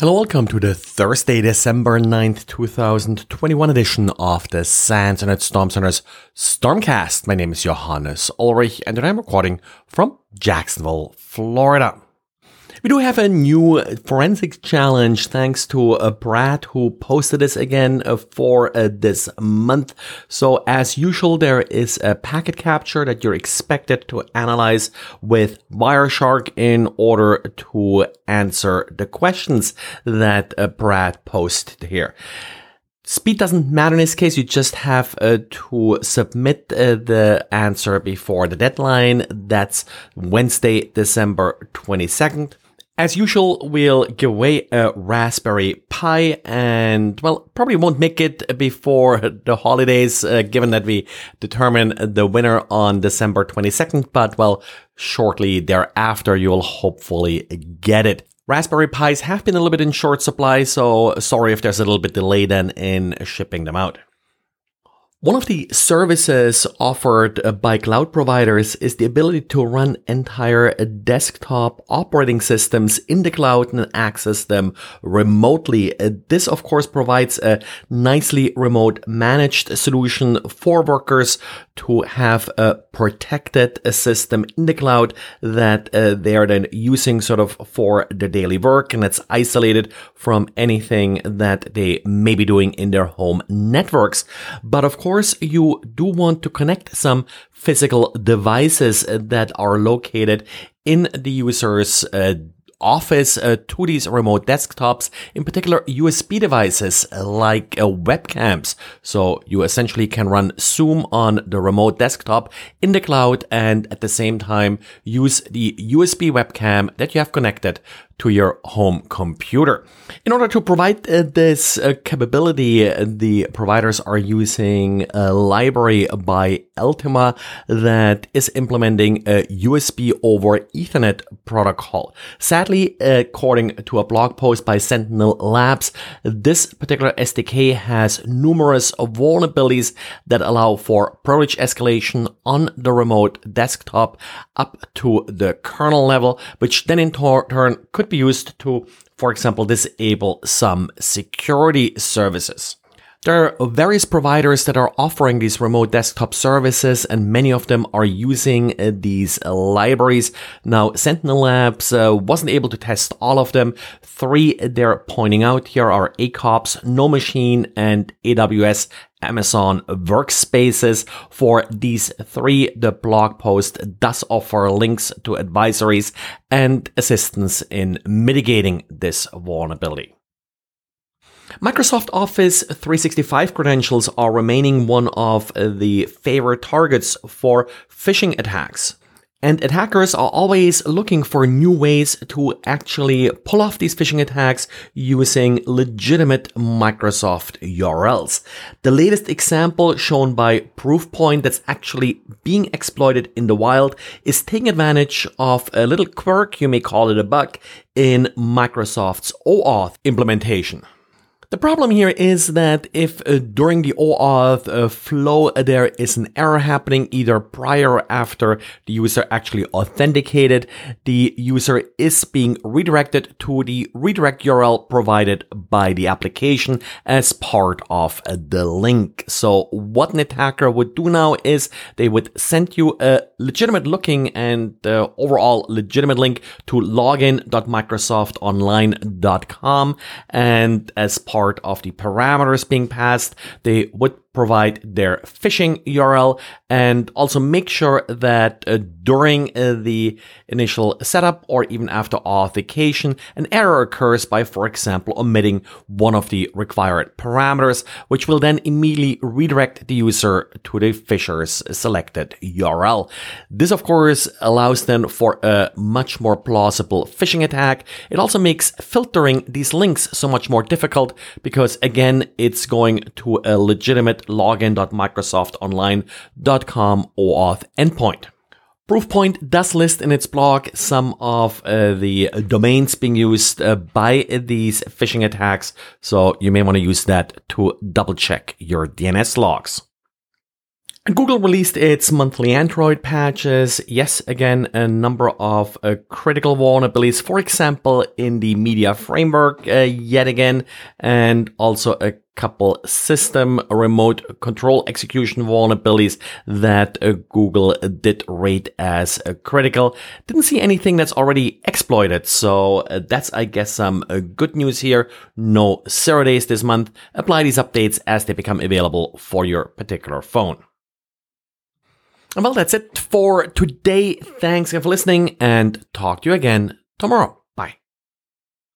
Hello, welcome to the Thursday, December 9th, 2021 edition of the SANS Internet Storm Center's Stormcast. My name is Johannes Ulrich and I'm recording from Jacksonville, Florida. We do have a new forensics challenge thanks to uh, Brad who posted this again uh, for uh, this month. So as usual, there is a packet capture that you're expected to analyze with Wireshark in order to answer the questions that uh, Brad posted here. Speed doesn't matter in this case. You just have uh, to submit uh, the answer before the deadline. That's Wednesday, December 22nd. As usual, we'll give away a Raspberry Pi and, well, probably won't make it before the holidays, uh, given that we determine the winner on December 22nd, but, well, shortly thereafter, you'll hopefully get it. Raspberry Pis have been a little bit in short supply, so sorry if there's a little bit delay then in shipping them out. One of the services offered uh, by cloud providers is the ability to run entire desktop operating systems in the cloud and access them remotely. Uh, this, of course, provides a nicely remote managed solution for workers to have a protected uh, system in the cloud that uh, they are then using sort of for the daily work and it's isolated from anything that they may be doing in their home networks. But of course, course, you do want to connect some physical devices that are located in the user's uh, office uh, to these remote desktops, in particular USB devices like uh, webcams. So you essentially can run Zoom on the remote desktop in the cloud and at the same time use the USB webcam that you have connected to your home computer. In order to provide uh, this uh, capability, uh, the providers are using a library by Eltima that is implementing a USB over Ethernet protocol. Sadly, according to a blog post by Sentinel Labs, this particular SDK has numerous vulnerabilities that allow for privilege escalation on the remote desktop up to the kernel level, which then in turn could be used to, for example, disable some security services. There are various providers that are offering these remote desktop services, and many of them are using uh, these uh, libraries. Now, Sentinel Labs uh, wasn't able to test all of them. Three they're pointing out here are Accops, NoMachine, and AWS Amazon workspaces. For these three, the blog post does offer links to advisories and assistance in mitigating this vulnerability. Microsoft Office 365 credentials are remaining one of the favorite targets for phishing attacks. And attackers are always looking for new ways to actually pull off these phishing attacks using legitimate Microsoft URLs. The latest example shown by Proofpoint that's actually being exploited in the wild is taking advantage of a little quirk, you may call it a bug, in Microsoft's OAuth implementation. The problem here is that if uh, during the OAuth uh, flow uh, there is an error happening either prior or after the user actually authenticated, the user is being redirected to the redirect URL provided by the application as part of uh, the link. So what an attacker would do now is they would send you a legitimate looking and uh, overall legitimate link to login.microsoftonline.com and as part part of the parameters being passed, they would provide their phishing URL and also make sure that uh, during uh, the initial setup or even after authentication, an error occurs by, for example, omitting one of the required parameters, which will then immediately redirect the user to the phisher's selected URL. This, of course, allows then for a much more plausible phishing attack. It also makes filtering these links so much more difficult because, again, it's going to a legitimate login.microsoftonline.com OAuth endpoint. Proofpoint does list in its blog some of uh, the domains being used uh, by these phishing attacks, so you may want to use that to double check your DNS logs. Google released its monthly Android patches. Yes, again, a number of uh, critical vulnerabilities, for example, in the media framework, uh, yet again, and also a couple system remote control execution vulnerabilities that uh, Google did rate as uh, critical. Didn't see anything that's already exploited. So uh, that's, I guess, some good news here. No zero days this month. Apply these updates as they become available for your particular phone. Well, that's it for today. Thanks again for listening and talk to you again tomorrow.